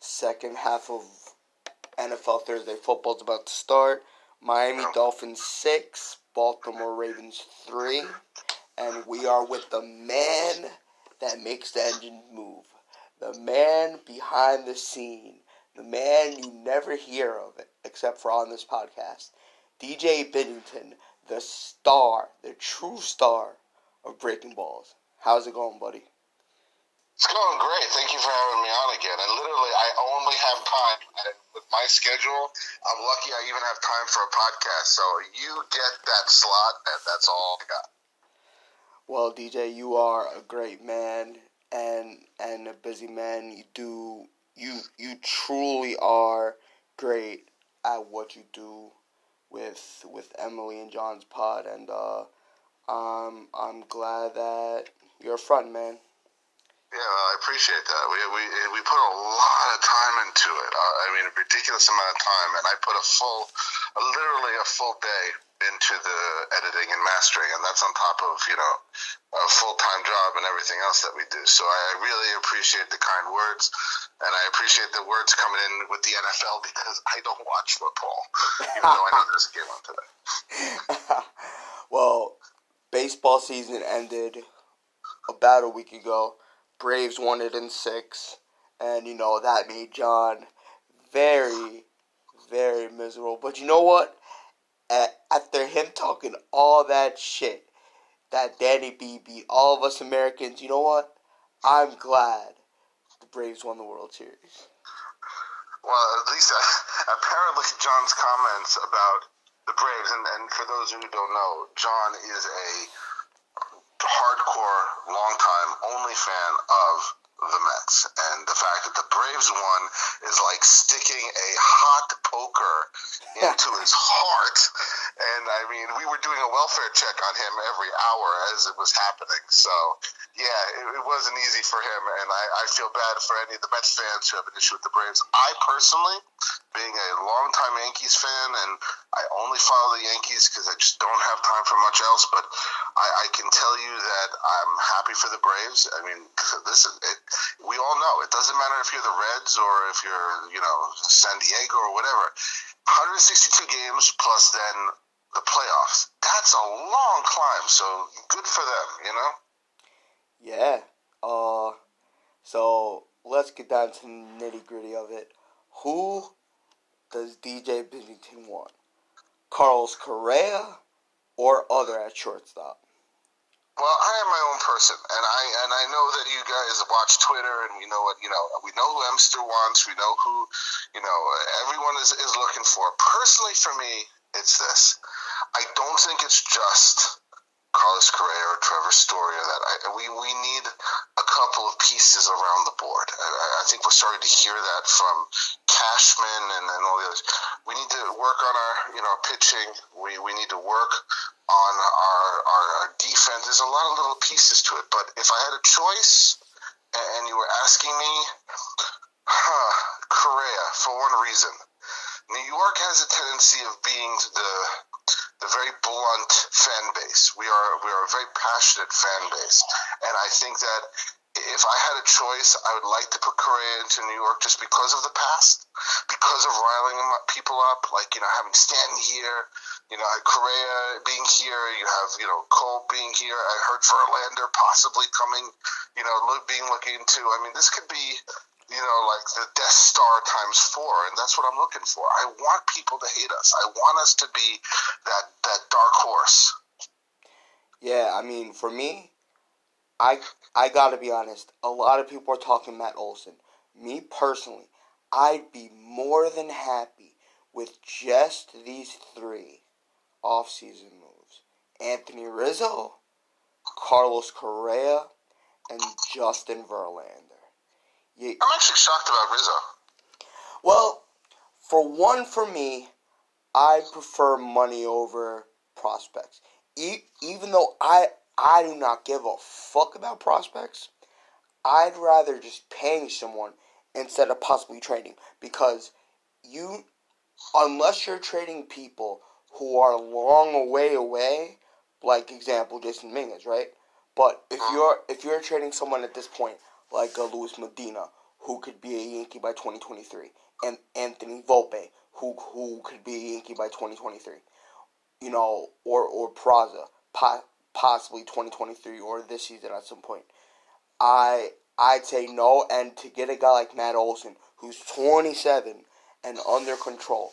Second half of NFL Thursday football is about to start. Miami Dolphins 6, Baltimore Ravens 3. And we are with the man that makes the engine move. The man behind the scene. The man you never hear of it, except for on this podcast. DJ Bingington, the star, the true star of Breaking Balls. How's it going, buddy? It's going great. Thank you for having me on again. And literally, I only have time with my schedule. I'm lucky I even have time for a podcast. So you get that slot, and that's all I got. Well, DJ, you are a great man and and a busy man. You do you you truly are great at what you do with with Emily and John's pod, and uh, um, I'm glad that you're a front man. Yeah, well, I appreciate that. We, we we put a lot of time into it. Uh, I mean, a ridiculous amount of time, and I put a full, literally a full day into the editing and mastering, and that's on top of you know a full time job and everything else that we do. So I really appreciate the kind words, and I appreciate the words coming in with the NFL because I don't watch football, even though I know there's a game on today. well, baseball season ended about a week ago. Braves won it in six, and you know that made John very, very miserable. But you know what? After him talking all that shit, that Danny B beat all of us Americans, you know what? I'm glad the Braves won the World Series. Well, at least uh, apparently John's comments about the Braves, and, and for those who don't know, John is a hardcore, long-time, only fan of the Mets. And the fact that the Braves won is like sticking a hot poker into his heart. And I mean, we were doing a welfare check on him every hour as it was happening. So, yeah, it, it wasn't easy for him. And I, I feel bad for any of the Mets fans who have an issue with the Braves. I personally, being a longtime Yankees fan, and I only follow the Yankees because I just don't have time for much else. But I, I can tell you that I'm happy for the Braves. I mean, this is it, we all know it doesn't matter if you're the Reds or if you're you know San Diego or whatever. 162 games plus then the playoffs. That's a long climb. So good for them, you know. Yeah. Uh. So let's get down to the nitty gritty of it. Who does DJ Bingington want? Carlos Correa or other at shortstop? Well, I am my own person, and I and I know that you guys watch Twitter, and we know what you know. We know who Emster wants. We know who, you know, everyone is is looking for. Personally, for me, it's this. I don't think it's just Carlos Correa or Trevor Story. Or that I, we we need a couple of pieces around the board. I, I think we're starting to hear that from Cashman and, and all the others. We need to work on our you know pitching. We we need to work on our, our, our defense. There's a lot of little pieces to it. But if I had a choice, and you were asking me, huh, Correa, for one reason. New York has a tendency of being the the very blunt fan base. We are we are a very passionate fan base, and I think that if I had a choice, I would like to put Correa into New York just because of the past, because of riling people up, like you know having Stanton here, you know, Correa being here, you have, you know, Cole being here. I heard Verlander possibly coming, you know, being looking to. I mean, this could be, you know, like the Death Star times four, and that's what I'm looking for. I want people to hate us. I want us to be that that dark horse. Yeah, I mean, for me, I I gotta be honest. A lot of people are talking Matt Olson. Me personally, I'd be more than happy with just these three offseason moves Anthony Rizzo, Carlos Correa, and Justin Verlander. You, I'm actually shocked about Rizzo. Well, for one, for me, I prefer money over prospects. E- even though I I do not give a fuck about prospects, I'd rather just paying someone instead of possibly trading because you unless you're trading people who are long way away, like example Jasson Dominguez, right? But if uh-huh. you're if you're trading someone at this point, like a Luis Medina, who could be a Yankee by 2023, and Anthony Volpe, who who could be a Yankee by 2023, you know, or or Peraza, po- possibly 2023 or this season at some point. I I'd say no, and to get a guy like Matt Olson, who's 27 and under control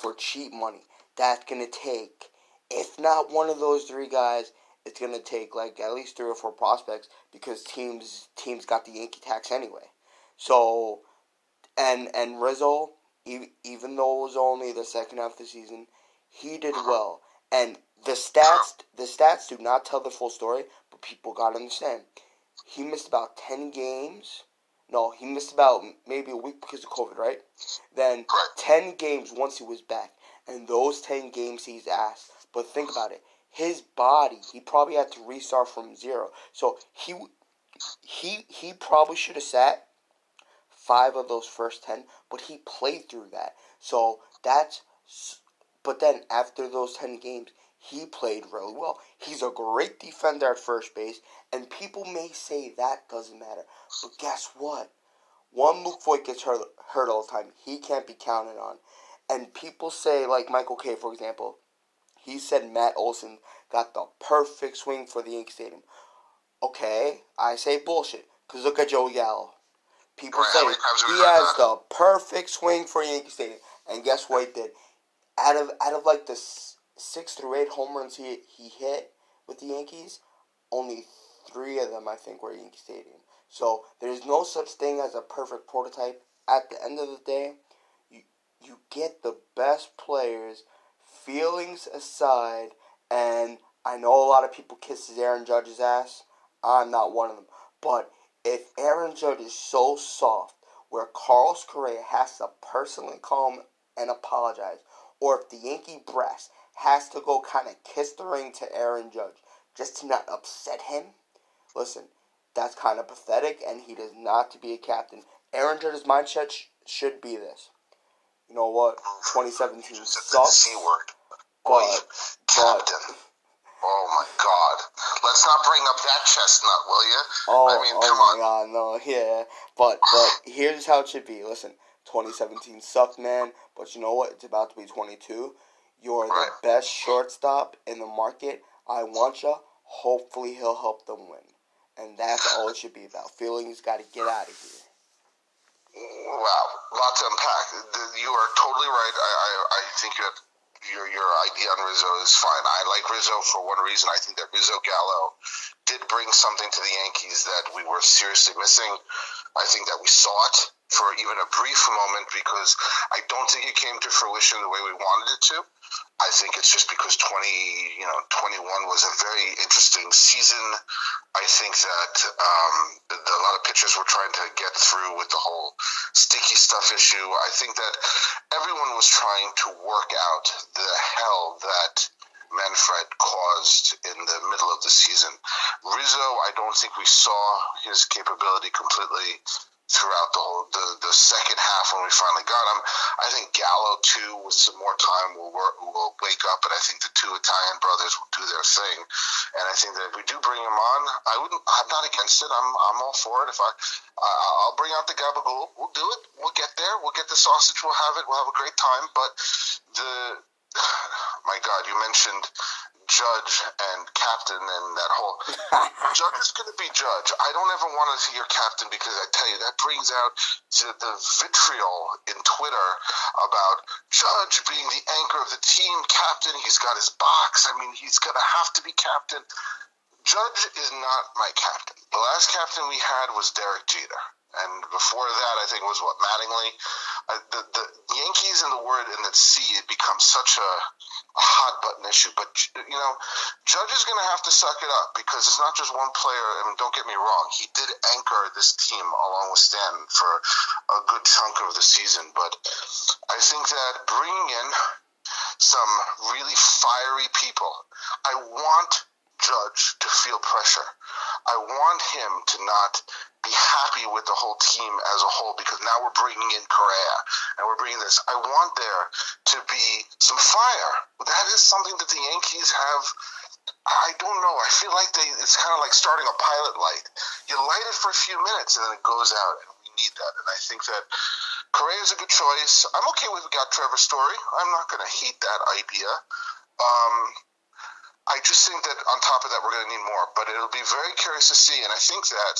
for cheap money, that's gonna take, if not one of those three guys, it's gonna take like at least three or four prospects because teams teams got the Yankee tax anyway. So, and and Rizzo, even though it was only the second half of the season, he did well. And the stats the stats do not tell the full story, but people gotta understand. He missed about ten games. No, he missed about maybe a week because of COVID, right? Then ten games once he was back, and those ten games he's asked. But think about it his body, he probably had to restart from zero. So he he he probably should have sat five of those first ten, but he played through that. So that's but then after those ten games, he played really well. He's a great defender at first base, and people may say that doesn't matter. But guess what? One Luke Voit gets hurt, hurt all the time. He can't be counted on. And people say, like Michael Kay, for example, he said Matt Olson got the perfect swing for the Yankee Stadium. Okay, I say bullshit. Because look at Joey Gallo. People right, say he has the perfect swing for Yankee Stadium. And guess what he did? Out of out of like the six through eight home runs he, he hit with the Yankees, only three of them, I think, were Yankee Stadium. So there's no such thing as a perfect prototype. At the end of the day, you, get the best players – feelings aside, and I know a lot of people kisses Aaron Judge's ass. I'm not one of them. But if Aaron Judge is so soft where Carlos Correa has to personally call him and apologize, or if the Yankee brass has to go kind of kiss the ring to Aaron Judge just to not upset him, listen, that's kind of pathetic, and he does not to be a captain. Aaron Judge's mindset sh- should be this you know what? 2017 sucks. C word. But, Captain. Oh my God! Let's not bring up that chestnut, will you? Oh, I mean, oh my on. God, no, yeah. But but here's how it should be. Listen, 2017 sucked, man. But you know what? It's about to be 22. You're right. the best shortstop in the market. I want you. Hopefully, he'll help them win, and that's all it should be about. Feelings got to get out of here. Wow, lot to unpack. You are totally right. I, I, I think that your your idea on Rizzo is fine. I like Rizzo for one reason. I think that Rizzo Gallo did bring something to the Yankees that we were seriously missing. I think that we saw it for even a brief moment because I don't think it came to fruition the way we wanted it to. I think it's just because 20, you know, 21 was a very interesting season. I think that um, a lot of pitchers were trying to get through with the whole sticky stuff issue. I think that everyone was trying to work out the hell that Manfred caused in the middle of the season. Rizzo, I don't think we saw his capability completely throughout the whole the, the second half when we finally got him. I think Gallo too, with some more time, will work, will wake up, and I think the two Italian brothers will do their thing. And I think that if we do bring him on, I wouldn't. I'm not against it. I'm I'm all for it. If I I'll bring out the gabagool. We'll do it. We'll get there. We'll get the sausage. We'll have it. We'll have a great time. But the my God, you mentioned Judge and Captain and that whole Judge is going to be Judge. I don't ever want to see your Captain because I tell you that brings out the vitriol in Twitter about Judge being the anchor of the team, Captain. He's got his box. I mean, he's going to have to be Captain. Judge is not my captain. The last captain we had was Derek Jeter and before that, I think it was what Mattingly. Uh, the, the Yankees and the word in the sea it becomes such a hot button issue. But you know, Judge is going to have to suck it up because it's not just one player. I mean, don't get me wrong; he did anchor this team along with Stan for a good chunk of the season. But I think that bringing in some really fiery people, I want Judge to feel pressure. I want him to not be happy with the whole team as a whole because now we're bringing in Correa and we're bringing this. I want there to be some fire. That is something that the Yankees have. I don't know. I feel like they. It's kind of like starting a pilot light. You light it for a few minutes and then it goes out. And we need that. And I think that Correa is a good choice. I'm okay with we got Trevor Story. I'm not going to hate that idea. Um, I just think that on top of that, we're going to need more. But it'll be very curious to see. And I think that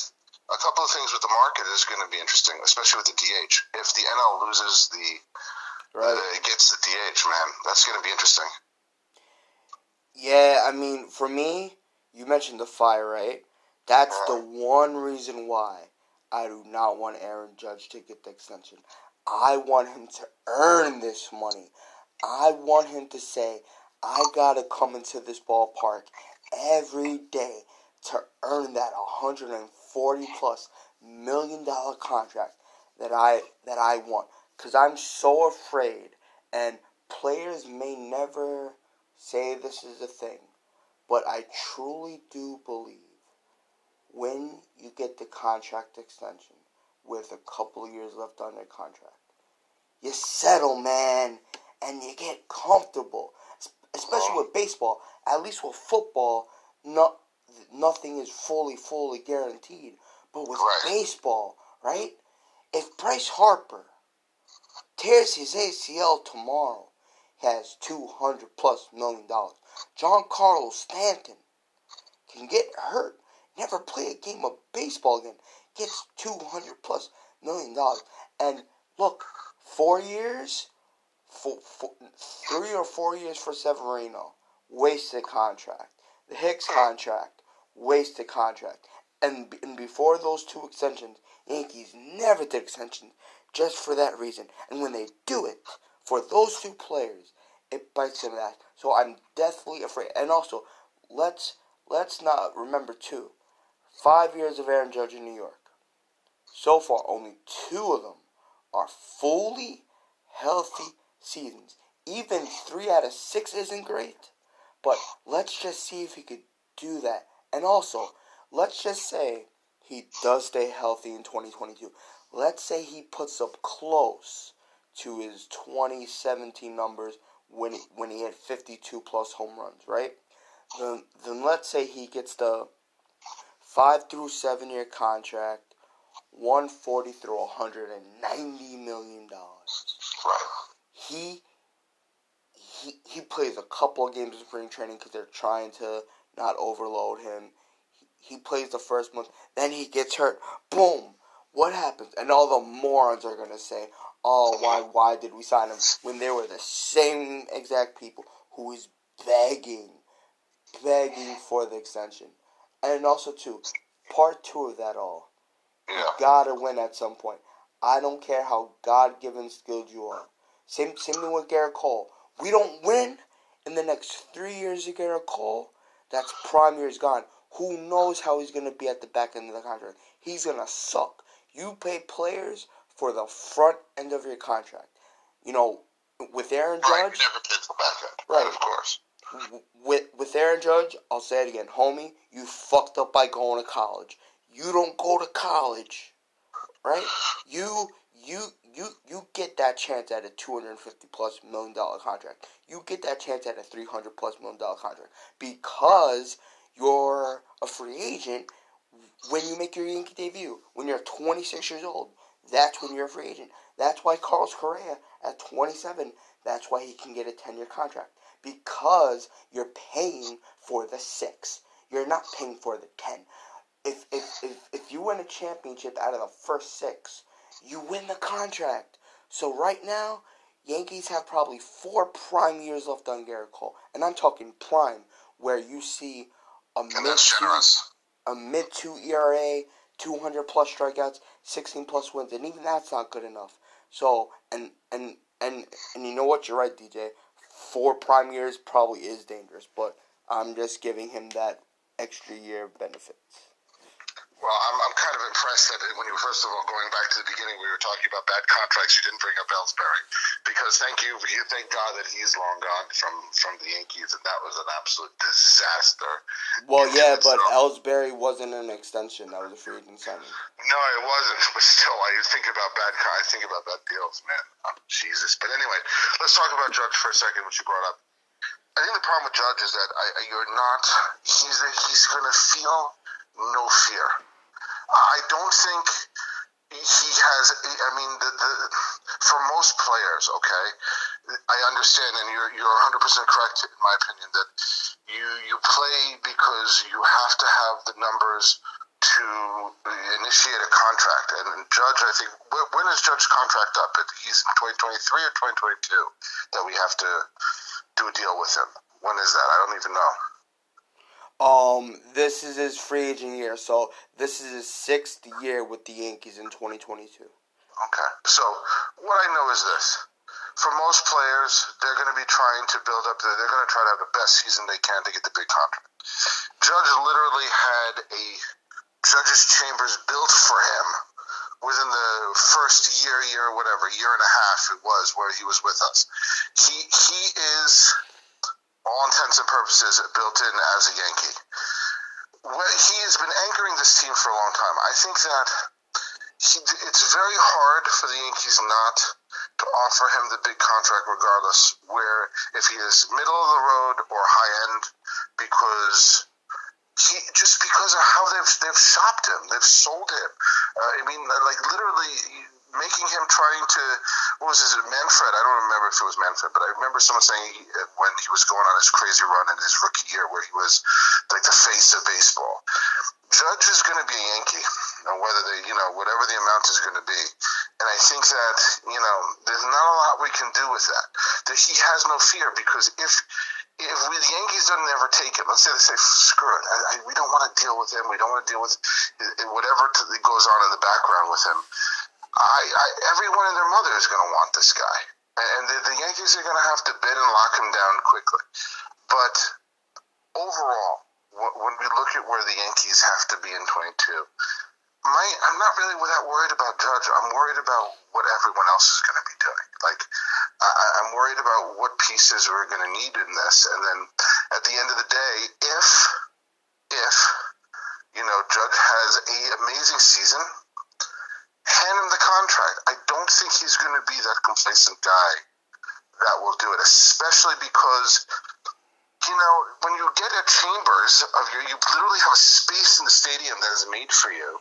a couple of things with the market is going to be interesting, especially with the DH. If the NL loses the, right. uh, gets the DH, man, that's going to be interesting. Yeah, I mean, for me, you mentioned the fire, right? That's the one reason why I do not want Aaron Judge to get the extension. I want him to earn this money. I want him to say, I gotta come into this ballpark every day to earn that 140 plus million dollar contract that I that I want. Cause I'm so afraid, and players may never say this is a thing, but I truly do believe when you get the contract extension with a couple of years left on your contract, you settle, man, and you get comfortable. Especially oh. with baseball. At least with football, not nothing is fully, fully guaranteed. But with right. baseball, right? If Bryce Harper tears his ACL tomorrow, has 200 plus million dollars. Giancarlo Stanton can get hurt, never play a game of baseball again, gets 200 plus million dollars. And look, four years, four, four, three or four years for Severino, wasted contract. The Hicks hmm. contract, wasted contract. And, and before those two extensions, Yankees never did extensions just for that reason. And when they do it, for those two players, it bites them that. So I'm deathly afraid. And also, let's let's not remember too, five years of Aaron Judge in New York. So far, only two of them are fully healthy seasons. Even three out of six isn't great, but let's just see if he could do that. And also, let's just say he does stay healthy in 2022. Let's say he puts up close to his 2017 numbers when he, when he had 52 plus home runs, right? Then then let's say he gets the five through seven year contract, 140 through 190 million dollars. He he he plays a couple of games of spring training because they're trying to not overload him. He, he plays the first month, then he gets hurt. Boom. What happens? And all the morons are gonna say, oh, why, why did we sign him? When they were the same exact people who was begging, begging for the extension. And also, too, part two of that all. You gotta win at some point. I don't care how God given skilled you are. Same, same thing with Gerrit Cole. We don't win in the next three years of Gerrit Cole. That's prime years gone. Who knows how he's gonna be at the back end of the contract? He's gonna suck. You pay players for the front end of your contract. You know, with Aaron Judge, right, never paid the back end, right? Of course. With with Aaron Judge, I'll say it again, homie. You fucked up by going to college. You don't go to college, right? You you you you get that chance at a two hundred and fifty plus million dollar contract. You get that chance at a three hundred plus million dollar contract because you're a free agent when you make your Yankee debut when you're twenty six years old. That's when you're a free agent. That's why Carlos Correa at 27, that's why he can get a 10 year contract. Because you're paying for the six. You're not paying for the 10. If, if, if, if you win a championship out of the first six, you win the contract. So right now, Yankees have probably four prime years left on Gerrit Cole. And I'm talking prime, where you see a mid two, a mid two ERA, 200 plus strikeouts, 16 plus wins, and even that's not good enough. So, and and and and you know what? You're right, DJ. Four prime years probably is dangerous, but I'm just giving him that extra year benefits. Well, I'm, I'm kind of impressed that when you first of all going back to the beginning, we were talking about bad contracts. You didn't bring up Ellsbury because thank you, thank God that he's long gone from from the Yankees, and that was an absolute disaster. Well, yeah, but so, Ellsbury wasn't an extension; that was a free agent signing. No, it wasn't. But still, I think about bad. I think about bad deals, man. Oh, Jesus. But anyway, let's talk about Judge for a second, which you brought up. I think the problem with Judge is that I, you're not. He's he's going to feel no fear I don't think he has. I mean, the, the for most players, okay, I understand, and you're you're 100 percent correct in my opinion that you you play because you have to have the numbers to initiate a contract. And Judge, I think, when is Judge's contract up? He's in 2023 or 2022 that we have to do a deal with him. When is that? I don't even know. Um, this is his free agent year, so this is his sixth year with the Yankees in 2022. Okay, so what I know is this: for most players, they're going to be trying to build up. they're going to try to have the best season they can to get the big contract. Judge literally had a judges' chambers built for him within the first year, year, whatever, year and a half it was where he was with us. He he is all intents and purposes built in as a Yankee. He has been anchoring this team for a long time. I think that he, it's very hard for the Yankees not to offer him the big contract, regardless where if he is middle of the road or high end, because he just because of how they've they've shopped him, they've sold him. Uh, I mean, like literally making him trying to what was his Manfred? I don't remember if it was Manfred, but I remember someone saying he, uh, when he was going on his crazy run in his rookie year, where he was like the face of baseball. Judge is going to be a Yankee, know, whether they, you know, whatever the amount is going to be. And I think that you know, there's not a lot we can do with that. That he has no fear because if if we, the Yankees don't ever take him, let's say they say, screw it, I, I, we don't want to deal with him. We don't want to deal with eh, whatever goes on in the background with him. I, I, everyone and their mother is going to want this guy, and the, the Yankees are going to have to bid and lock him down quickly. But overall, when we look at where the Yankees have to be in 22, my I'm not really that worried about Judge. I'm worried about what everyone else is going to be doing. Like I, I'm worried about what pieces we're going to need in this, and then at the end of the day, if if you know Judge has a amazing season hand him the contract. I don't think he's going to be that complacent guy that will do it, especially because you know when you get at chambers of your, you literally have a space in the stadium that is made for you.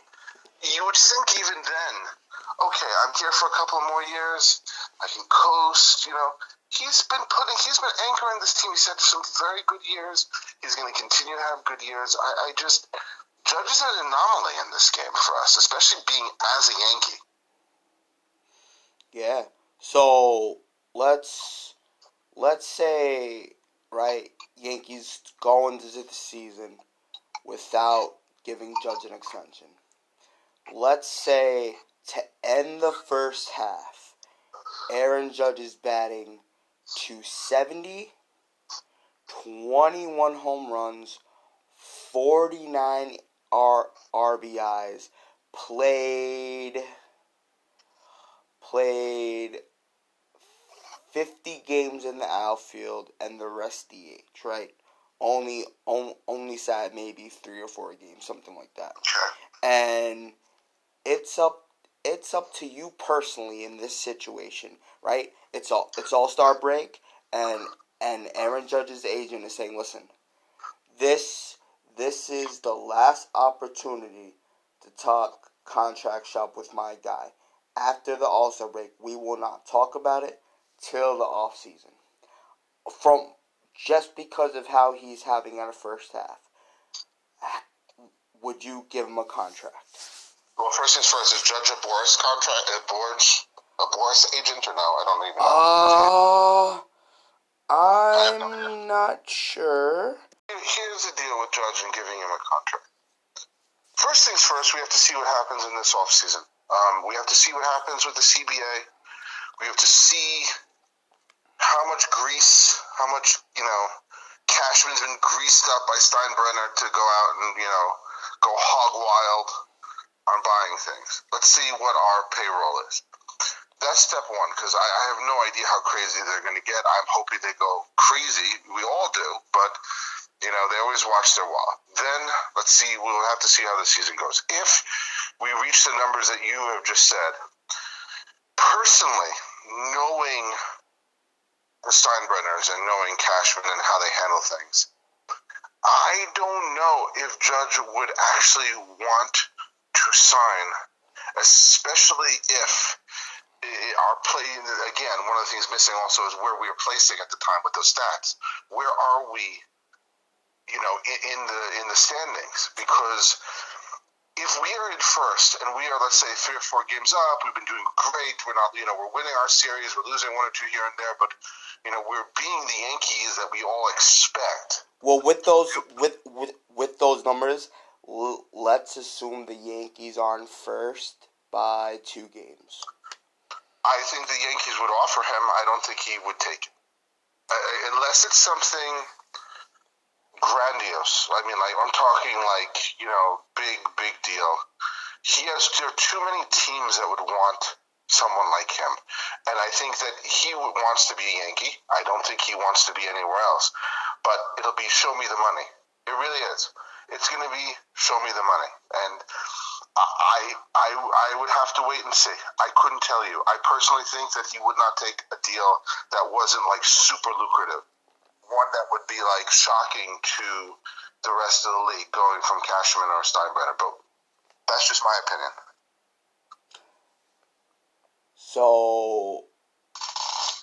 You would think even then, okay, I'm here for a couple more years. I can coast. You know, he's been putting, he's been anchoring this team. He's had some very good years. He's going to continue to have good years. I, I just Judge is an anomaly in this game for us, especially being as a Yankee. Yeah. So let's let's say right Yankees go into the season without giving Judge an extension. Let's say to end the first half, Aaron Judge is batting 270, 21 home runs, 49 R- RBIs, played played 50 games in the outfield and the rest DH, right? Only on, only sat maybe 3 or 4 games, something like that. And it's up it's up to you personally in this situation, right? It's all it's all-star break and and Aaron Judge's agent is saying, "Listen, this this is the last opportunity to talk contract shop with my guy. After the All Star break, we will not talk about it till the off season. From just because of how he's having in the first half, would you give him a contract? Well, first things first, is Judge a Boras contract? A Boras, a Boras agent or no? I don't even know. Uh, I'm not sure here's the deal with Judge and giving him a contract. First things first, we have to see what happens in this offseason. Um, we have to see what happens with the CBA. We have to see how much grease, how much, you know, Cashman's been greased up by Steinbrenner to go out and, you know, go hog wild on buying things. Let's see what our payroll is. That's step one because I, I have no idea how crazy they're going to get. I'm hoping they go crazy. We all do, but you know, they always watch their wallet. Then let's see. We'll have to see how the season goes. If we reach the numbers that you have just said, personally, knowing the Steinbrenners and knowing Cashman and how they handle things, I don't know if Judge would actually want to sign especially if our play again. One of the things missing also is where we are placing at the time with those stats. Where are we? You know, in, in the in the standings because if we are in first and we are, let's say, three or four games up, we've been doing great. We're not, you know, we're winning our series. We're losing one or two here and there, but you know, we're being the Yankees that we all expect. Well, with those with with, with those numbers, let's assume the Yankees are in first by two games. I think the Yankees would offer him. I don't think he would take it, uh, unless it's something grandiose. I mean, like I'm talking like you know, big big deal. He has there are too many teams that would want someone like him, and I think that he wants to be a Yankee. I don't think he wants to be anywhere else. But it'll be show me the money. It really is. It's going to be show me the money, and I I I would have to wait and see. I couldn't tell you. I personally think that he would not take a deal that wasn't like super lucrative one that would be like shocking to the rest of the league going from Cashman or Steinbrenner, but that's just my opinion. So,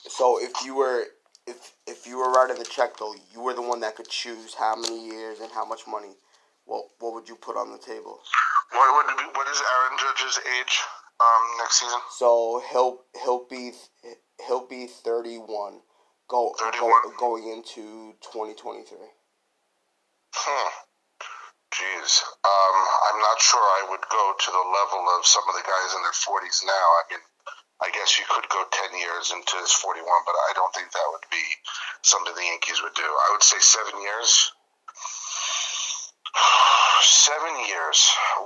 so if you were if if you were writing the check though, you were the one that could choose how many years and how much money. What what would you put on the table? What would what is Aaron Judge's age um, next season? So he'll he'll be he'll be thirty one go, go going into 2023? Hmm. Jeez. Um, I'm not sure I would go to the level of some of the guys in their 40s now. I mean, I guess you could go 10 years into his 41, but I don't think that would be something the Yankees would do. I would say seven years. seven years.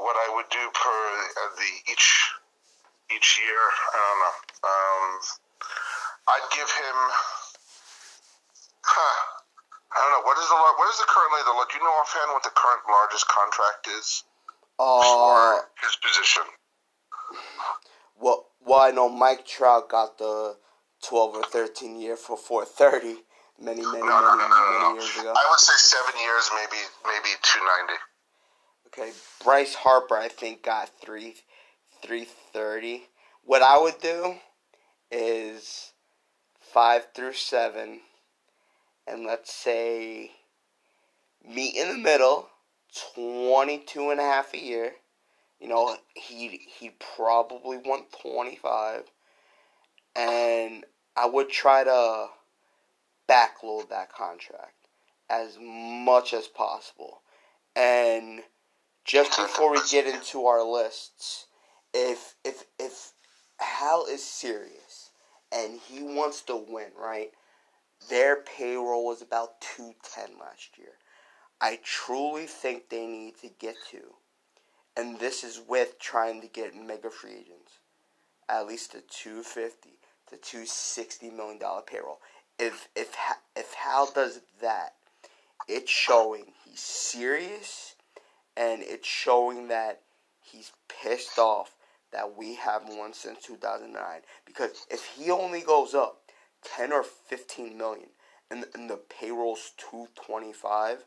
What I would do per uh, the each each year, I don't know. Um, I'd give him. I don't know. What is the what is the currently the do you know offhand what the current largest contract is uh, for his position? Well, well, I know Mike Trout got the twelve or thirteen year for four thirty many, many, no, many, no, no, many years ago. I would say seven years, maybe, maybe two ninety. Okay, Bryce Harper, I think got three, three thirty. What I would do is five through seven and let's say meet in the middle, 22 and a half a year. You know, he he probably want 25 and I would try to backload that contract as much as possible. And just before we get into our lists, if if if Hal is serious and he wants to win, right? Their payroll was about 210 last year. I truly think they need to get to, and this is with trying to get mega free agents, at least a 250 to 260 million dollar payroll. If if if Hal does that, it's showing he's serious, and it's showing that he's pissed off that we haven't won since 2009. Because if he only goes up 10 or 15 million and, and the payroll's 225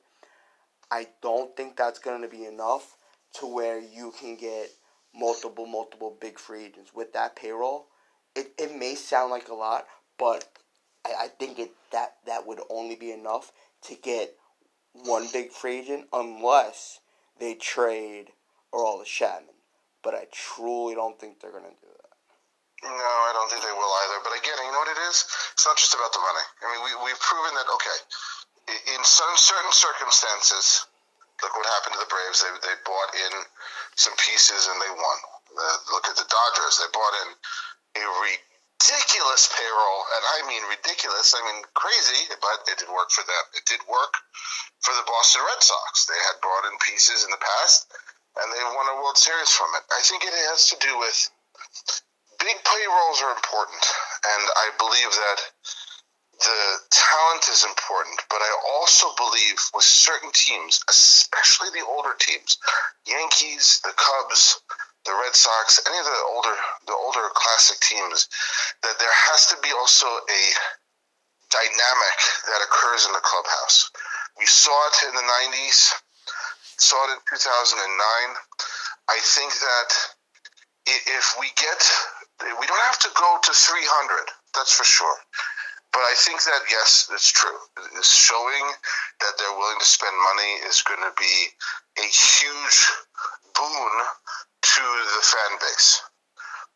i don't think that's going to be enough to where you can get multiple multiple big free agents with that payroll it, it may sound like a lot but I, I think it that that would only be enough to get one big free agent unless they trade or Aroldis Chapman. But I truly don't think they're going to do that. No, I don't think they will either. But again, you know what it is? It's not just about the money. I mean, we, we've proven that, okay, in some certain circumstances, look what happened to the Braves. They, they bought in some pieces and they won. Uh, look at the Dodgers. They bought in a ridiculous payroll, and I mean ridiculous. I mean crazy, but it did work for them. It did work for the Boston Red Sox. They had brought in pieces in the past, and they won a World Series from it. I think it has to do with big payrolls are important, and I believe that the talent is important, but I also believe with certain teams, especially the older teams, Yankees, the Cubs, the Red Sox, any of the older the older classic teams, that there has to be also a dynamic that occurs in the clubhouse. We saw it in the 90s, saw it in 2009. I think that if we get, we don't have to go to 300. That's for sure. But I think that yes, it's true. It's showing that they're willing to spend money is going to be a huge boon to the fan base.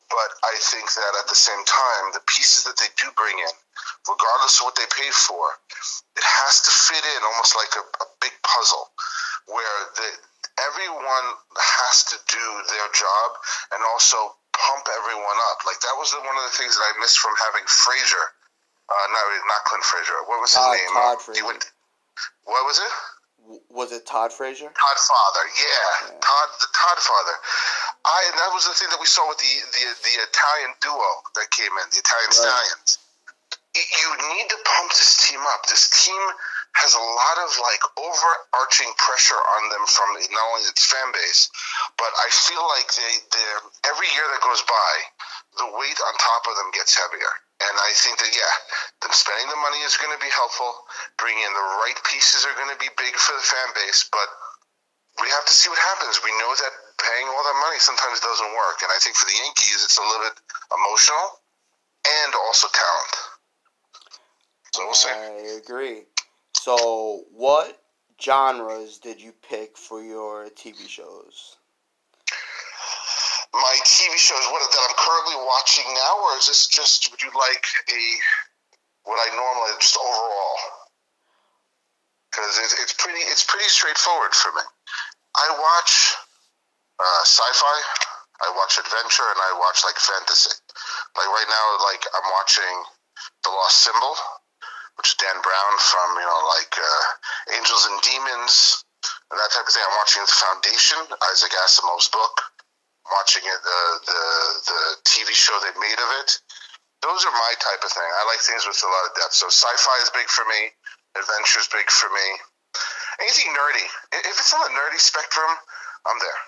But I think that at the same time, the pieces that they do bring in, regardless of what they pay for, it has to fit in almost like a, a big puzzle where the, everyone has to do their job and also pump everyone up. Like that was the, one of the things that I missed from having Frazier uh, not not Clint Frazier. What was his Todd, name? Todd uh, Frazier. Went, what was it? Was it Todd Frazier? Todd Father. Yeah, yeah. Todd the Todd Father. I and that was the thing that we saw with the the, the Italian duo that came in, the Italian right. Stallions. You need to pump this team up. This team has a lot of like overarching pressure on them from not only its fan base, but I feel like they they every year that goes by, the weight on top of them gets heavier. And I think that yeah, them spending the money is going to be helpful. Bringing in the right pieces are going to be big for the fan base, but we have to see what happens. We know that paying all that money sometimes doesn't work, and I think for the Yankees, it's a little bit emotional and also talent. So we'll see. I agree. So, what genres did you pick for your TV shows? My TV shows, what that I'm currently watching now, or is this just? Would you like a what I normally just overall? Because it's, it's pretty it's pretty straightforward for me. I watch uh, sci-fi, I watch adventure, and I watch like fantasy. Like right now, like I'm watching The Lost Symbol, which is Dan Brown from you know like uh, Angels and Demons and that type of thing. I'm watching The Foundation, Isaac Asimov's book. I'm watching it, uh, the the TV show they made of it. Those are my type of thing. I like things with a lot of depth. So sci-fi is big for me. Adventure is big for me. Anything nerdy. If it's on the nerdy spectrum, I'm there.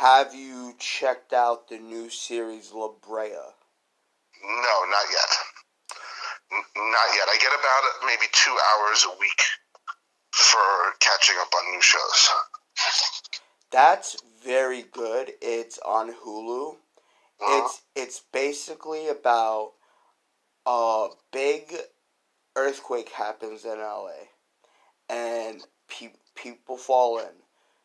Have you checked out the new series La Brea? No, not yet. Not yet. I get about maybe two hours a week for catching up on new shows. That's very good. It's on Hulu. Uh-huh. It's it's basically about a big earthquake happens in LA, and pe- people fall in.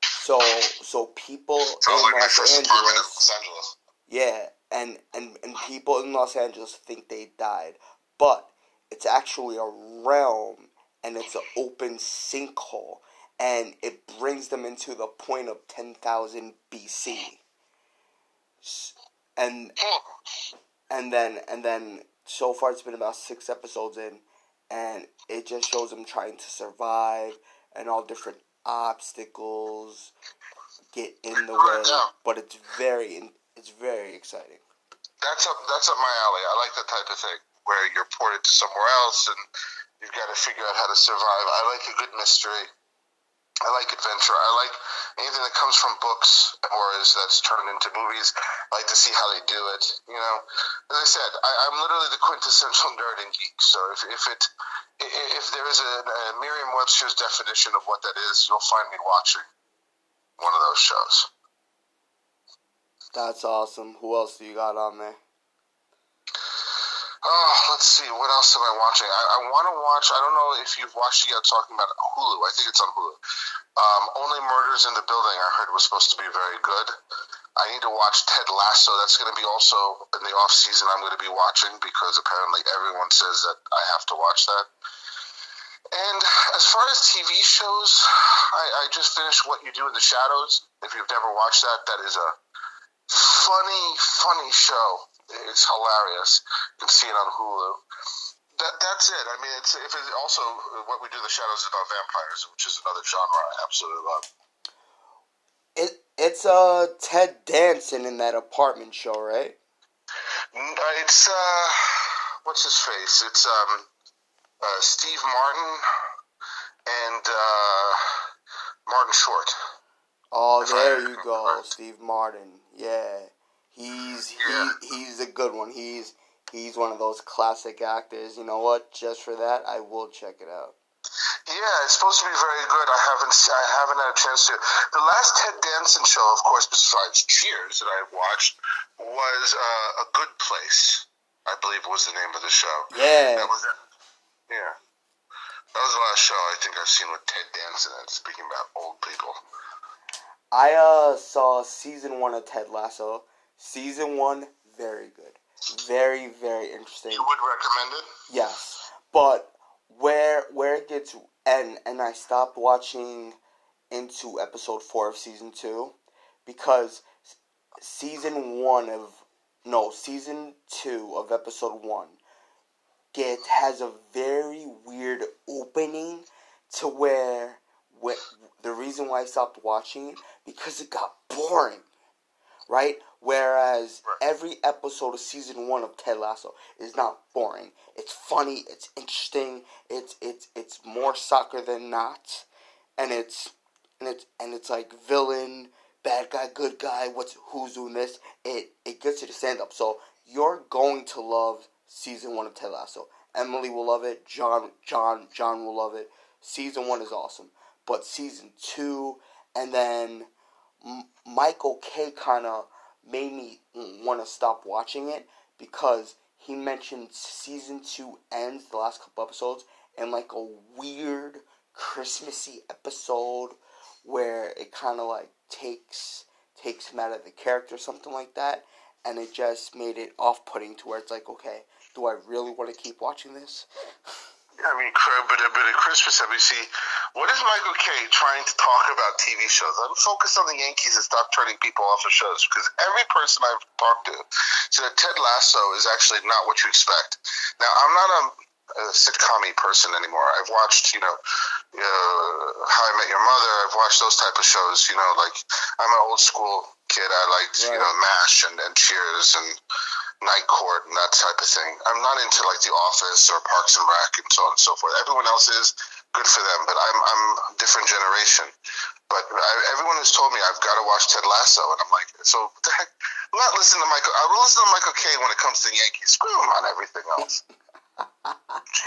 So so people Sounds in like Los apartment in Angeles, Los Angeles. yeah, and and and people in Los Angeles think they died, but it's actually a realm, and it's an open sinkhole, and it brings them into the point of ten thousand BC. And and then and then so far it's been about six episodes in and it just shows them trying to survive and all different obstacles get in the way but it's very it's very exciting That's up. That's up my alley. I like that type of thing where you're ported to somewhere else and you've got to figure out how to survive. I like a good mystery. I like adventure. I like anything that comes from books or is that's turned into movies. I like to see how they do it. You know, as I said, I, I'm literally the quintessential nerd and geek. So if, if it if there is a, a Merriam-Webster's definition of what that is, you'll find me watching one of those shows. that's awesome who else do you got on there Oh, let's see. What else am I watching? I, I want to watch. I don't know if you've watched yet. Talking about Hulu. I think it's on Hulu. Um, Only Murders in the Building. I heard was supposed to be very good. I need to watch Ted Lasso. That's going to be also in the off season. I'm going to be watching because apparently everyone says that I have to watch that. And as far as TV shows, I, I just finished What You Do in the Shadows. If you've never watched that, that is a funny, funny show. It's hilarious. You can see it on Hulu. That that's it. I mean, it's if it also what we do the shadows is about vampires, which is another genre I absolutely love. it it's uh ted danson in that apartment show right uh, It's uh, what's his face? It's um, uh, Steve Martin and uh, Martin Short. oh If I there you go correct. steve martin yeah he's Yeah. he he's a good one he's he's one of those classic actors you know what just for that i will check it out Yeah, it's supposed to be very good. I haven't I haven't had a chance to. The last Ted Danson show, of course, besides Cheers that I watched, was uh, a Good Place. I believe was the name of the show. Yeah. That was it. Yeah. That was the last show I think I've seen with Ted Danson. And speaking about old people. I uh saw season one of Ted Lasso. Season one, very good, very very interesting. You would recommend it? Yes, but where where it gets and and I stopped watching into episode four of season two because season one of no season two of episode one get has a very weird opening to where where, the reason why I stopped watching it because it got boring, right? Whereas every episode of season one of Ted Lasso is not boring. It's funny. It's interesting. It's it's it's more soccer than not, and it's and it's and it's like villain, bad guy, good guy. What's who's doing this? It it gets you to stand up. So you're going to love season one of Ted Lasso. Emily will love it. John John John will love it. Season one is awesome, but season two and then M- Michael Kay kind of made me want to stop watching it because he mentioned season two ends the last couple episodes and like a weird Christmassy episode where it kind of like takes takes him out of the character, or something like that, and it just made it off putting to where it's like, okay, do I really want to keep watching this? I mean, but a bit of Christmas see. What is Michael Kay trying to talk about TV shows? I'm focused on the Yankees and stop turning people off of shows because every person I've talked to said that Ted Lasso is actually not what you expect. Now, I'm not a, a sitcom person anymore. I've watched, you know, uh, How I Met Your Mother. I've watched those type of shows. You know, like I'm an old school kid. I liked, right. you know, MASH and, and Cheers and Night Court and that type of thing. I'm not into like The Office or Parks and Rec and so on and so forth. Everyone else is good for them, but I'm I'm a different generation. But I, everyone has told me I've got to watch Ted Lasso, and I'm like, so what the heck? I'm not listening to Michael. I will listen to Michael Kay when it comes to the Yankees. Screw him on everything else.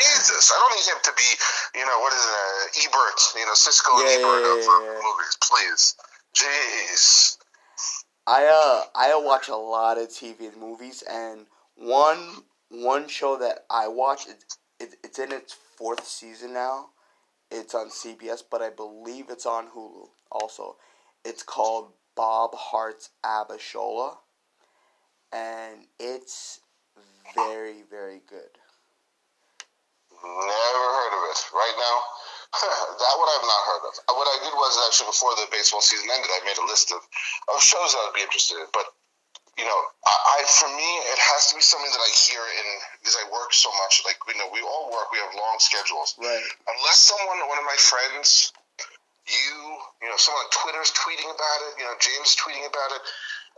Jesus, I don't need him to be, you know, what is it, uh, Ebert, you know, and Yeah, Ebert yeah, of yeah, yeah. movies, please. Jeez. I uh I watch a lot of TV and movies, and one one show that I watch it's it, it's in its fourth season now. It's on CBS, but I believe it's on Hulu also. It's called Bob Hearts Abishola, and it's very very good. Never heard of it. Right now, that one I've not heard of. What I did was actually before the baseball season ended, I made a list of, of shows I would be interested in. But you know, I, I for me, it has to be something that I hear in because I work so much. Like you know, we all work. We have long schedules. Right. Unless someone, one of my friends, you, you know, someone on Twitter's tweeting about it. You know, James is tweeting about it.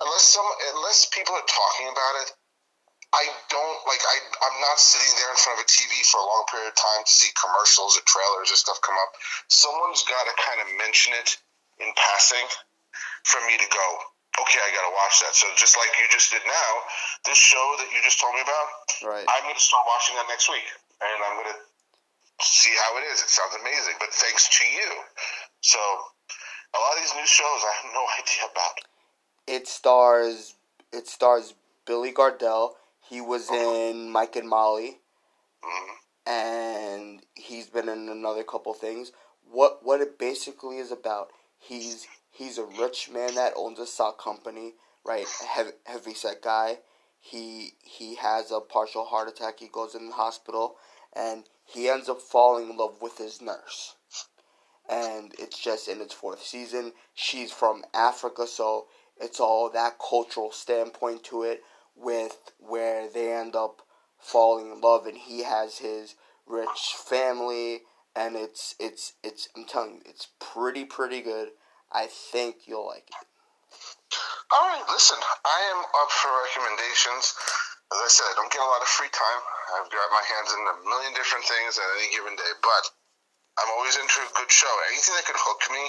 Unless some, unless people are talking about it, I don't like. I I'm not sitting there in front of a TV for a long period of time to see commercials or trailers or stuff come up. Someone's got to kind of mention it in passing for me to go. Okay, I got to watch that. So just like you just did now, this show that you just told me about, Right. I'm to start watching that next week, and I'm to see how it is. It sounds amazing, but thanks to you. So a lot of these new shows I have no idea about. It stars it stars Billy Gardell. He was in Mike and Molly. hmm and he's been in another couple things. What what it basically is about? He's he's a rich man that owns a sock company, right? Heavy, heavy set guy. He he has a partial heart attack. He goes in the hospital, and he ends up falling in love with his nurse. And it's just in its fourth season. She's from Africa, so it's all that cultural standpoint to it, with where they end up falling in love, and he has his rich family, and it's it's it's. I'm telling you, it's pretty pretty good. I think you'll like it. All right, listen, I am up for recommendations. As I said, I don't get a lot of free time. I've got my hands in a million different things at any given day, but I'm always into a good show. Anything that could hook me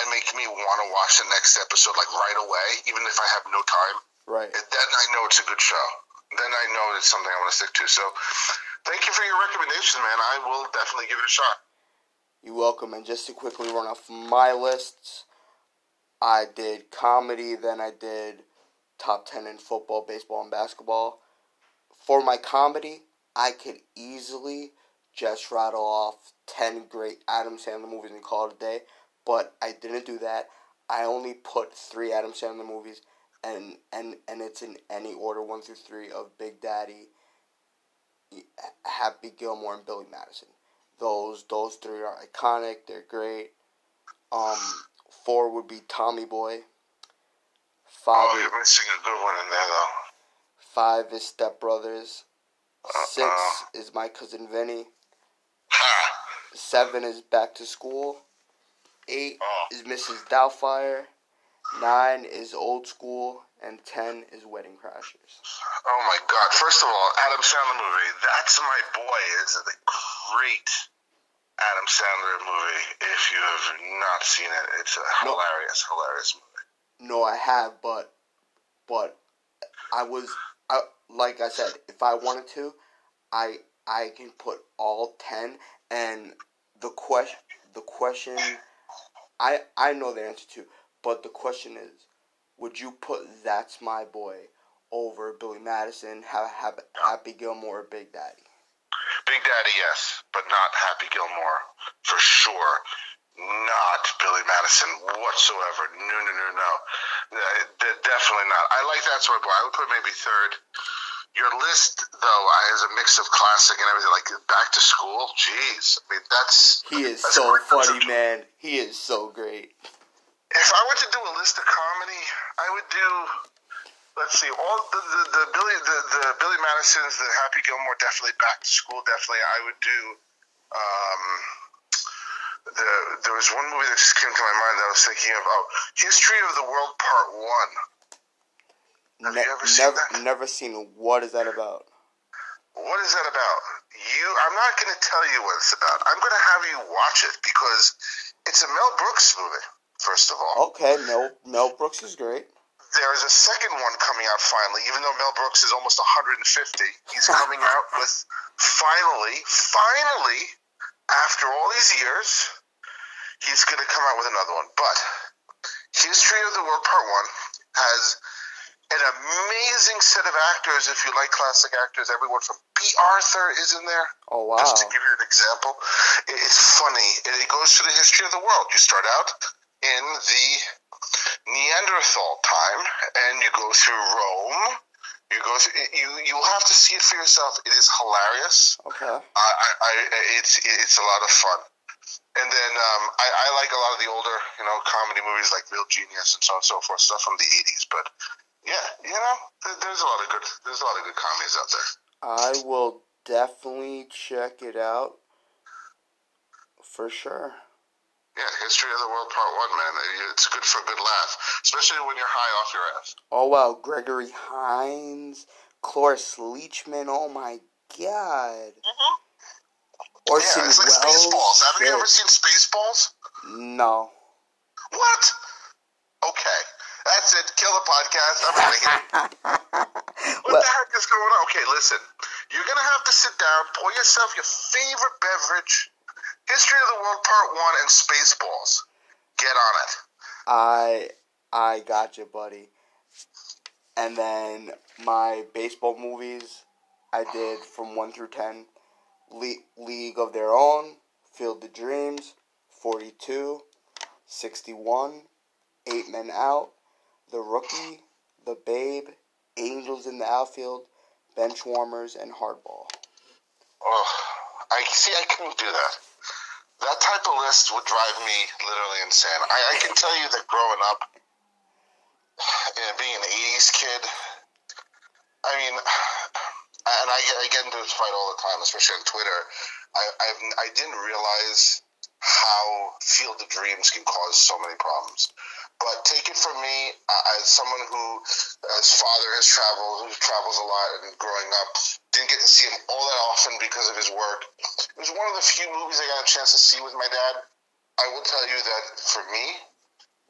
and make me want to watch the next episode like right away, even if I have no time, Right. then I know it's a good show. Then I know it's something I want to stick to. So, thank you for your recommendation, man. I will definitely give it a shot. You're welcome. And just to quickly run off my lists, I did comedy, then I did top 10 in football, baseball, and basketball. For my comedy, I could easily just rattle off 10 great Adam Sandler movies and call it a day, but I didn't do that. I only put three Adam Sandler movies, and, and, and it's in any order, one through three, of Big Daddy, Happy Gilmore, and Billy Madison. Those those three are iconic. They're great. Um, four would be Tommy Boy. Oh, Five. Oh, you're missing a good one in there though. Five is Step Brothers. Uh-uh. Six is My Cousin Vinny. Seven is Back to School. Eight oh. is Mrs. Doubtfire. Nine is Old School. And ten is Wedding Crashers. Oh my God! First of all, Adam Sandler movie. That's my boy. Is a great Adam Sandler movie. If you have not seen it, it's a hilarious, no. hilarious movie. No, I have, but but I was I, like I said, if I wanted to, I I can put all ten. And the question, the question, I I know the answer to, but the question is, would you put "That's My Boy" over Billy Madison, have, have Happy Gilmore, or Big Daddy? Big Daddy, yes, but not Happy Gilmore for sure. Not Billy Madison whatsoever. No, no, no, no. Uh, definitely not. I like That's My Boy. I would put maybe third. Your list, though, is a mix of classic and everything. Like Back to School, jeez. I mean, that's he is that's so funny, man. He is so great. If I were to do a list of comedy, I would do. Let's see, all the the, the Billy the, the Billy Madison's, the Happy Gilmore, definitely Back to School, definitely. I would do. Um, the, there was one movie that just came to my mind that I was thinking about. History of the World Part One. Have ne- you ever seen never, that? Never seen. What is that about? What is that about? You, I'm not going to tell you what it's about. I'm going to have you watch it because it's a Mel Brooks movie first of all. Okay, Mel Mel Brooks is great. There is a second one coming out finally, even though Mel Brooks is almost 150. He's coming out with finally, finally, after all these years, he's going to come out with another one. But History of the World Part 1 has an amazing set of actors. If you like classic actors, everyone from Bea Arthur is in there. Oh wow! Just to give you an example, it's funny. It goes through the history of the world. You start out in the Neanderthal time, and you go through Rome. You go through, you you'll have to see it for yourself. It is hilarious. Okay. I, I, I it's it's a lot of fun. And then um, I, I like a lot of the older, you know, comedy movies like Real Genius and so on and so forth, stuff from the '80s. But yeah, you know, there's a lot of good there's a lot of good comedies out there. I will definitely check it out for sure. Yeah, History of the World Part One, man. It's good for a good laugh, especially when you're high off your ass. Oh wow, Gregory Hines, Cloris Leachman. Oh my god. Mm-hmm. Orson yeah, it's like Welles. Spaceballs. Have you ever seen Spaceballs? No. What? Okay, that's it. Kill the podcast. I'm out of here. what well, the heck is going on? Okay, listen. You're gonna have to sit down, pour yourself your favorite beverage History of the World Part One and Spaceballs. Get on it. I I got you, buddy. And then my baseball movies, I did from one through ten. Le- League of Their Own, Field of Dreams, 42, 61, Eight Men Out, The Rookie, The Babe, Angels in the Outfield, Benchwarmers, and Hardball. Oh, I see. I couldn't do that that type of list would drive me literally insane. I, I can tell you that growing up, and being an '80s kid, I mean, and I, I get into this fight all the time, especially on Twitter. I I've, I didn't realize how Field of Dreams can cause so many problems. But take it from me, uh, as someone who, as father has traveled, who travels a lot, and growing up, didn't get to see him all that often because of his work. It was one of the few movies I got a chance to see with my dad. I will tell you that for me,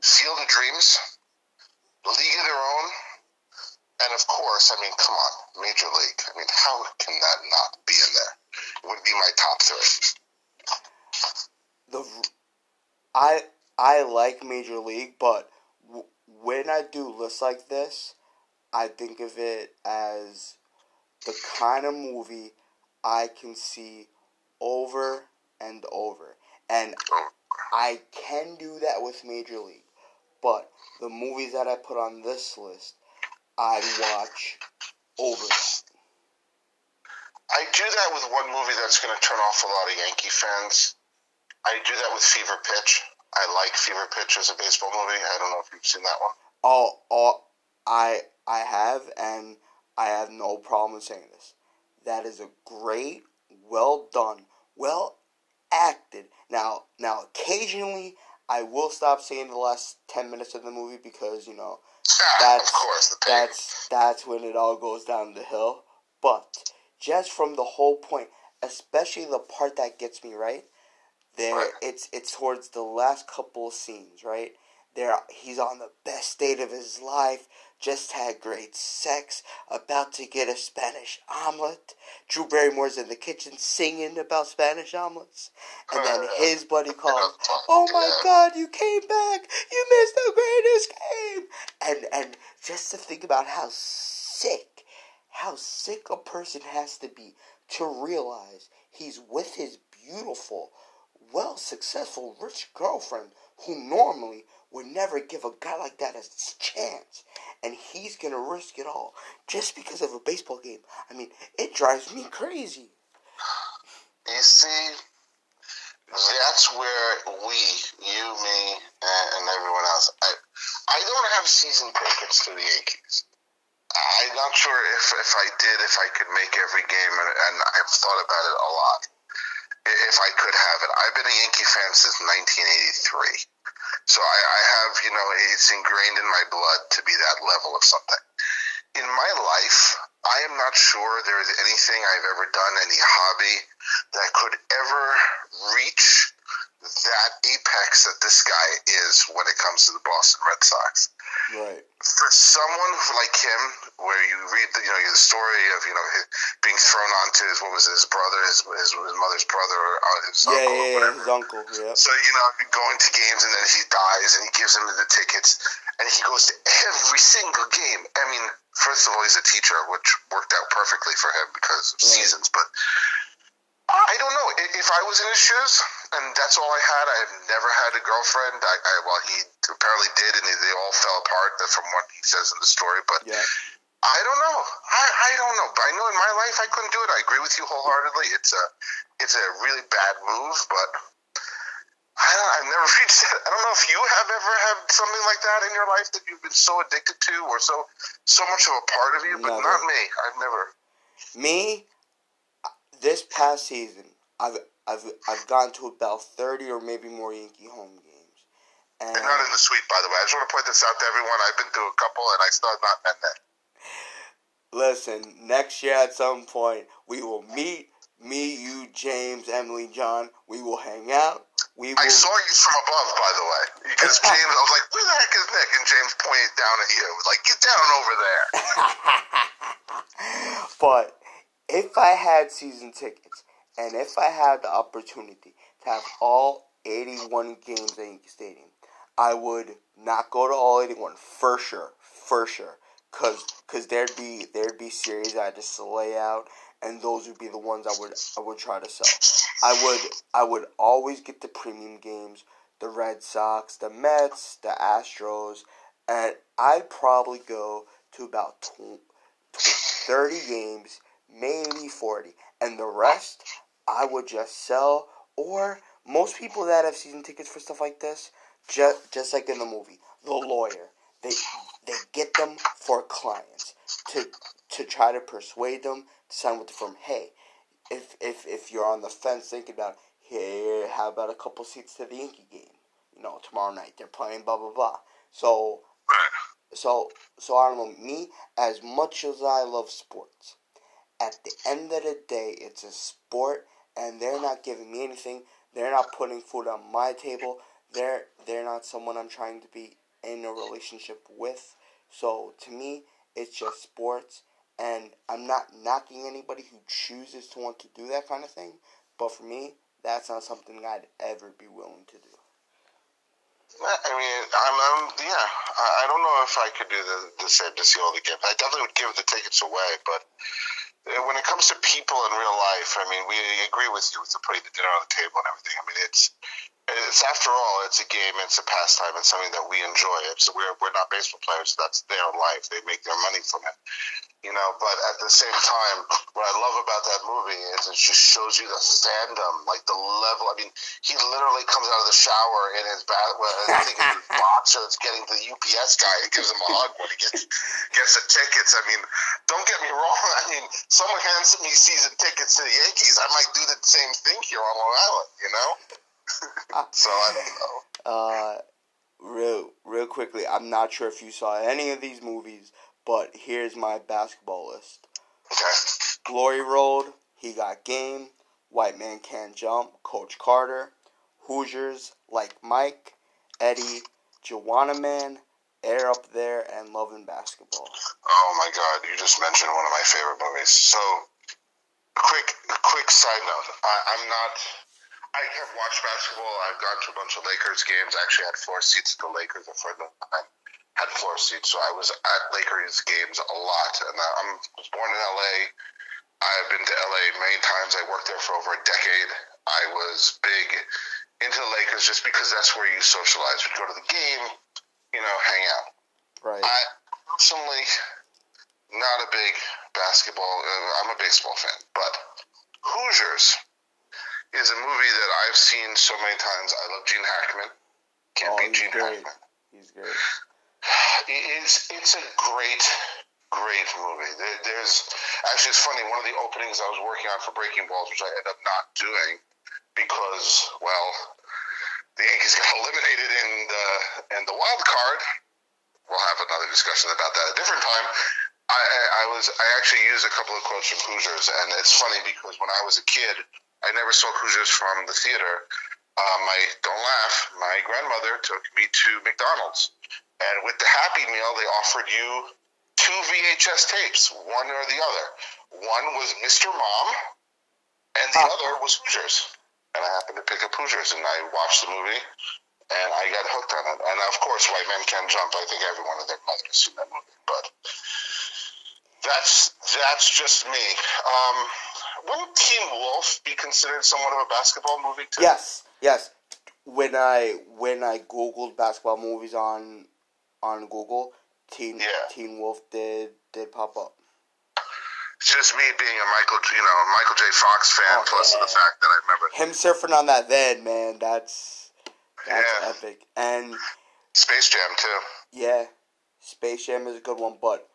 Field of Dreams, League of Their Own, and of course, I mean, come on, Major League. I mean, how can that not be in there? It would be my top three. the I I like Major League, but w- when I do lists like this, I think of it as the kind of movie I can see over and over. And I can do that with Major League. But the movies that I put on this list, I watch over. I do that with one movie that's going to turn off a lot of Yankee fans. I do that with Fever Pitch. I like Fever Pitch as a baseball movie. I don't know if you've seen that one. Oh, oh, I I have, and I have no problem saying this. That is a great, well done, well acted. Now, now, occasionally I will stop saying the last ten minutes of the movie because you know that's of course that's that's when it all goes down the hill. But just from the whole point, especially the part that gets me right, there Right. it's it's towards the last couple of scenes, right? There he's on the best state of his life, just had great sex, about to get a Spanish omelet. Drew Barrymore's in the kitchen singing about Spanish omelets. And then his buddy calls, Oh my god, you came back! You missed the greatest game! And and just to think about how sick, how sick a person has to be to realize he's with his beautiful, well successful, rich girlfriend who normally would never give a guy like that a chance. And he's gonna risk it all just because of a baseball game. I mean, it drives me crazy. You see, that's where we, you, me, and, and everyone else. I, I don't have season tickets to the Yankees. I'm not sure if, if I did, if I could make every game, and, and I've thought about it a lot. If I could have it, I've been a Yankee fan since 1983, so I, I have, you know, it's ingrained in my blood to be that level of something. In my life, I am not sure there is anything I've ever done, any hobby that could ever reach that apex that this guy is when it comes to the Boston Red Sox. Right. For someone like him, where you read the, you know the story of you know being thrown onto his what was it, his brother, his his, his mother's brother, or uh, his Yeah, uncle, or yeah, yeah, whatever. his uncle, yeah. So you know, going to games and then he dies and he gives him the tickets and he goes to every single game. I mean, first of all, he's a teacher, which worked out perfectly for him because of seasons. But I don't know if I was in his shoes and that's all I had. I've never had a girlfriend. I, I well, he apparently did, and they all fell apart uh, from what he says in the story. But Yeah. I don't know. I, I don't know. But I know in my life I couldn't do it. I agree with you wholeheartedly. It's a it's a really bad move, but I don't, I've never reached that. I don't know if you have ever had something like that in your life that you've been so addicted to or so so much of a part of you, but Never. not me. I've never. Me, this past season, I've I've I've gone to about thirty or maybe more Yankee home games, and And not in the suite, by the way. I just want to point this out to everyone. I've been to a couple, and I still have not met that. listen, next year at some point we will meet. Me, you, James, Emily, John. We will hang out. We will. I saw you from above, by the way, because James. I was like, "Where the heck is Nick?" And James pointed down at you, like, "Get down over there." but if I had season tickets and if I had the opportunity to have all 81 games at Yankee Stadium, I would not go to all 81 for sure, for sure. Cause, cause there'd be there'd be series I'd just lay out, and those would be the ones I would I would try to sell. I would I would always get the premium games, the Red Sox, the Mets, the Astros, and I'd probably go to about tw- tw- 30 games, maybe 40, and the rest I would just sell. Or most people that have season tickets for stuff like this, just just like in the movie, the lawyer, they they get them for clients to to try to persuade them to sign with the firm. Hey, if if if you're on the fence thinking about here, how about a couple seats to the Yankee game? You know, tomorrow night they're playing blah blah blah. So so so I don't know me as much as I love sports. At the end of the day, it's a sport, and they're not giving me anything. They're not putting food on my table. They're they're not someone I'm trying to be in a relationship with. So to me, it's just sports, and I'm not knocking anybody who chooses to want to do that kind of thing. But for me, that's not something I'd ever be willing to do. I mean, I'm, I'm yeah. I, I don't know if I could do the, the same to see all the games. I definitely would give the tickets away, but when it comes to people in real life, I mean, we agree with you with the putting the dinner on the table and everything. I mean, it's it's after all, it's a game, it's a pastime, it's something that we enjoy. It's we're we're not baseball players. That's their life. They make their money from it you know. But at the same time, what I love about that movie is it just shows you the fandom, like the level. I mean, he literally comes out of the shower in his bath, well, I think his boxer that's getting the UPS guy and gives him a hug when he gets gets the tickets. I mean, don't get me wrong. I mean, someone hands me season tickets to the Yankees, I might do the same thing here on Long Island, you know. so I don't know. Uh, real, real quickly, I'm not sure if you saw any of these movies, but here's my basketball list. Okay. Glory Road, He Got Game, White Man Can't Jump, Coach Carter, Hoosiers, Like Mike, Eddie, Juwanna Mann, Air Up There, and Love and Basketball. Oh my God! You just mentioned one of my favorite movies. So, quick, quick side note. I, I'm not. I have watched basketball. I've gone to a bunch of Lakers games. I actually had four seats at the Lakers. A friend of mine had floor seats, so I was at Lakers games a lot. And I am was born in LA. I've been to LA many times. I worked there for over a decade. I was big into the Lakers just because that's where you socialize. You'd go to the game, you know, hang out. Right. I personally not a big basketball. Uh, I'm a baseball fan, but Hoosiers is a movie that I've seen so many times. I love Gene Hackman. Can't Oh, beat Gene great. Hackman. He's great. It's it's a great great movie. There, there's actually it's funny. One of the openings I was working on for Breaking Balls, which I ended up not doing because well, the Yankees got eliminated in the in the wild card. We'll have another discussion about that at a different time. I, I, was I actually used a couple of quotes from Hoosiers, and it's funny because when I was a kid, I never saw Hoosiers from the theater. Um, My don't laugh. My grandmother took me to McDonald's, and with the Happy Meal, they offered you two VHS tapes, one or the other. One was Mr. Mom, and the Ah. other was Hoosiers. And I happened to pick up Hoosiers, and I watched the movie, and I got hooked on it. And of course, White Men Can Jump. I think everyone and their mother has seen that movie, but that's that's just me. Um, wouldn't Teen Wolf be considered somewhat of a basketball movie too? Yes, yes. When I when I googled basketball movies on on Google, Teen Yeah. Teen Wolf did did pop up. It's just me being a Michael, you know, Michael J. Fox fan, Oh, plus yeah. the fact that I remember Him surfing on that van, man, that's that's Yeah. epic. And Space Jam too. yeah, Space Jam is a good one, but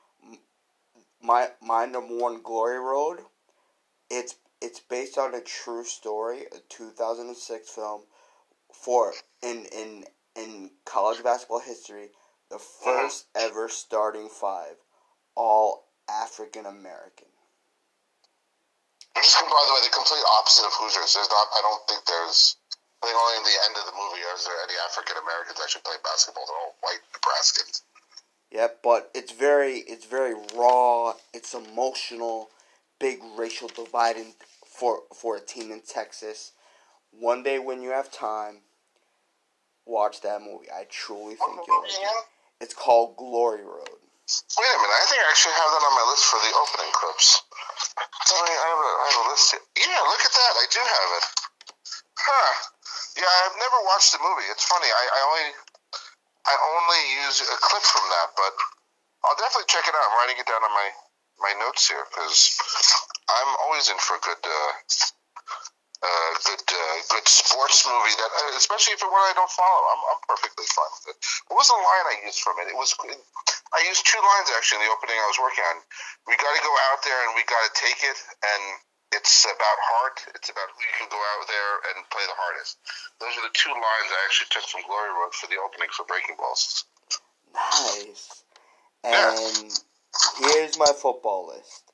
my my number one Glory Road, it's it's based on a true story, a 2006 film for in in in college basketball history, the first ever starting five, all African American. Just by the way, the complete opposite of Hoosiers. There's not. I don't think there's. I think only in the end of the movie is there any African Americans actually playing basketball. They're all white Nebraskans. Yep, but it's very it's very raw. It's emotional. Big racial divide in, for for a team in Texas. One day when you have time, watch that movie. I truly think you'll like it. It's called Glory Road. Wait a minute. I think I actually have that on my list for the opening clips. I, mean, I, have, a, I have a list here. Yeah, look at that. I do have it. Huh. Yeah, I've never watched the movie. It's funny. I, I only I only use a clip from that, but I'll definitely check it out. I'm writing it down on my my notes here because I'm always in for a good uh, uh, good uh, good sports movie that, uh, especially if it one I don't follow, I'm, I'm perfectly fine with it. What was the line I used from it? It was I used two lines actually in the opening I was working on. We got to go out there and we got to take it, and it's about heart. It's about who you can go out there and play the hardest. Those are the two lines I actually took from Glory Road for the opening for Breaking Balls. Nice. And here's my football list.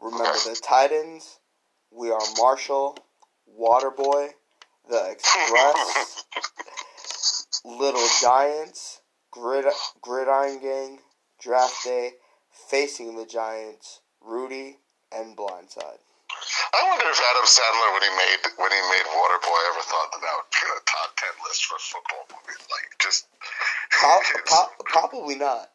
Remember the Titans. We are Marshall, Waterboy, the Express, Little Giants, Grid Gridiron Gang, Draft Day, Facing the Giants, Rudy, and Blindside. I wonder if Adam Sandler, when he made when he made Waterboy, ever thought that that would be a top ten list for football movies. Like, just probably not.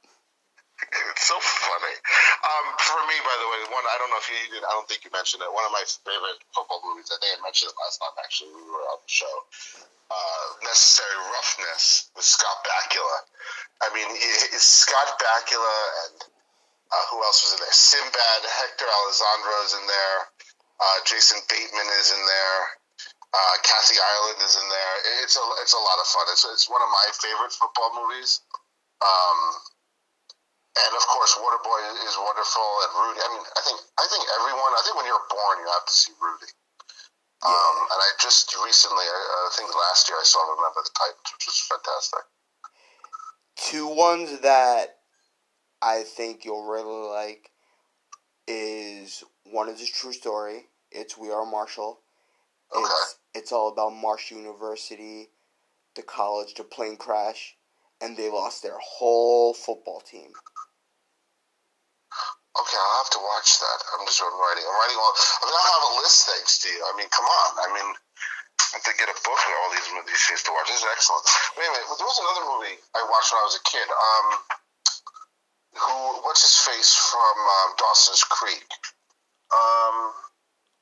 It's so funny. Um, for me, by the way, one I don't know if you did. I don't think you mentioned it. One of my favorite football movies. I think I mentioned it last time. Actually, we were on the show. Uh, Necessary Roughness with Scott Bakula. I mean, it's Scott Bakula and uh, who else was in there? Sinbad, Hector is in there. Uh, Jason Bateman is in there. Uh, Ireland is in there. It's a it's a lot of fun. It's it's one of my favorite football movies. Um, and of course, Waterboy is wonderful, and Rudy. I mean, I think I think everyone. I think when you're born, you have to see Rudy. Yeah. Um, and I just recently, I, I, think last year, I saw Remember the Titans, which was fantastic. Two ones that I think you'll really like is one is a true story. It's We Are Marshall. Okay. It's it's all about Marsh University, the college, the plane crash, and they lost their whole football team. Okay, I'll have to watch that. I'm just writing. I'm writing all. I mean, I have a list thanks to you. I mean, come on. I mean, I have to get a book with all these these things to watch. This is excellent. Wait a minute. There was another movie I watched when I was a kid. Um, who? What's his face from um, Dawson's Creek? Um.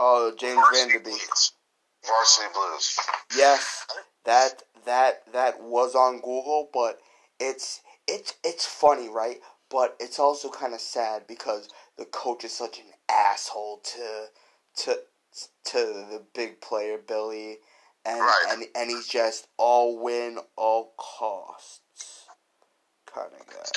Oh, James Varsity Van Der Beek. Blues. Varsity Blues. Yes, that that that was on Google, but it's it's it's funny, right? But it's also kind of sad because the coach is such an asshole to to to the big player Billy, and right. and and he's just all win all costs kind of guy.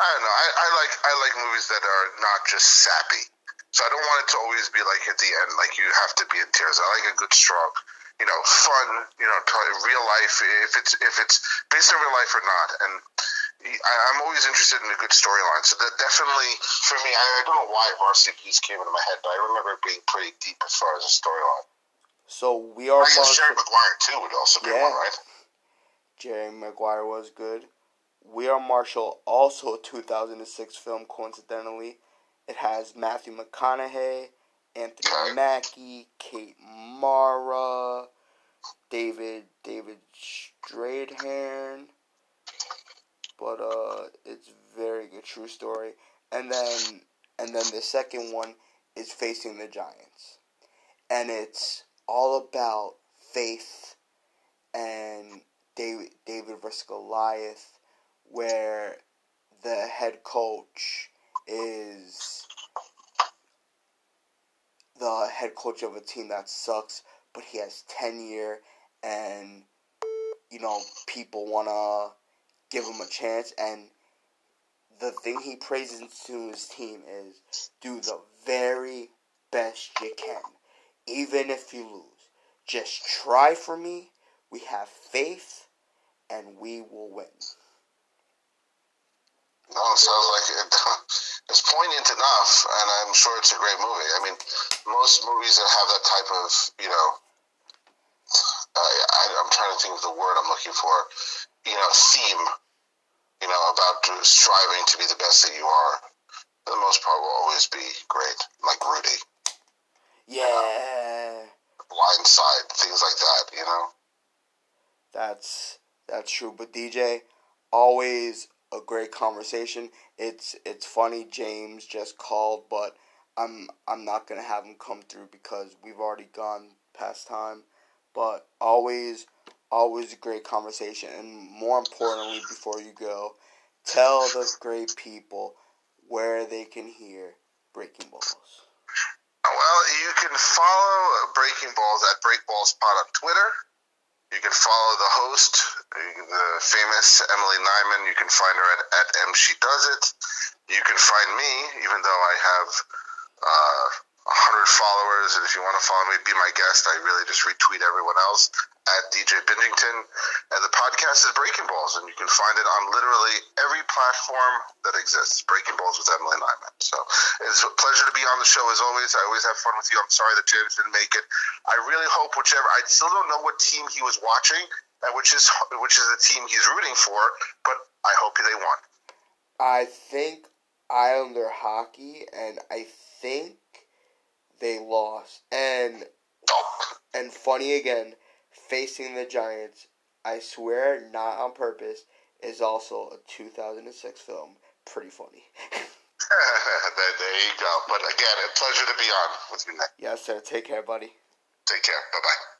I don't know. I, I like I like movies that are not just sappy. So I don't want it to always be like at the end, like you have to be in tears. I like a good strong, you know, fun, you know, real life. If it's if it's based on real life or not, and I'm always interested in a good storyline. So that definitely, for me, I, I don't know why Varsity Blues came into my head, but I remember it being pretty deep as far as a storyline. So we are. I guess Jerry Maguire too would also be yeah. one, right? Jerry Maguire was good. We Are Marshall, also a 2006 film, coincidentally. It has Matthew McConaughey, Anthony. Mackie, Kate Mara, David David Strathairn but uh, it's very good, true story. And then and then the second one is facing the Giants, and it's all about faith and David David versus Goliath, where the head coach is the head coach of a team that sucks, but he has tenure and you know people wanna give him a chance. And the thing he praises to his team is do the very best you can, even if you lose. Just try for me. We have faith, and we will win. No, it sounds like it, it's poignant enough, and I'm sure it's a great movie. I mean, most movies that have that type of, you know, I, am trying to think of the word I'm looking for, you know, theme you know, about striving to be the best that you are, for the most part, will always be great. Like Rudy. Yeah. Uh, blind side, things like that, you know? That's that's true. But DJ, always a great conversation. It's it's funny James just called, but I'm I'm not gonna have him come through because we've already gone past time. But always always a great conversation. And more importantly, before you go, tell the great people where they can hear Breaking Balls. Well, you can follow Breaking Balls at Breakballs Pod on Twitter. You can follow the host, the famous Emily Nyman. You can find her at, at M She Does It. You can find me, even though I have uh, 100 followers, and if you want to follow me, be my guest. I really just retweet everyone else at DJ Bingington. And the podcast is Breaking Balls, and you can find it on literally every platform that exists. Breaking Balls with Emily Nyman. So it's a pleasure to be on the show as always. I always have fun with you. I'm sorry that James didn't make it. I really hope whichever. I still don't know what team he was watching, and which is which is the team he's rooting for. But I hope they won. I think Islander hockey, and I think they lost. And and funny again, facing the Giants, I swear not on purpose, is also a 2006 film. Pretty funny. there, there you go. But again, a pleasure to be on with you, Nick. yes, sir. Take care, buddy. Take care. Bye bye.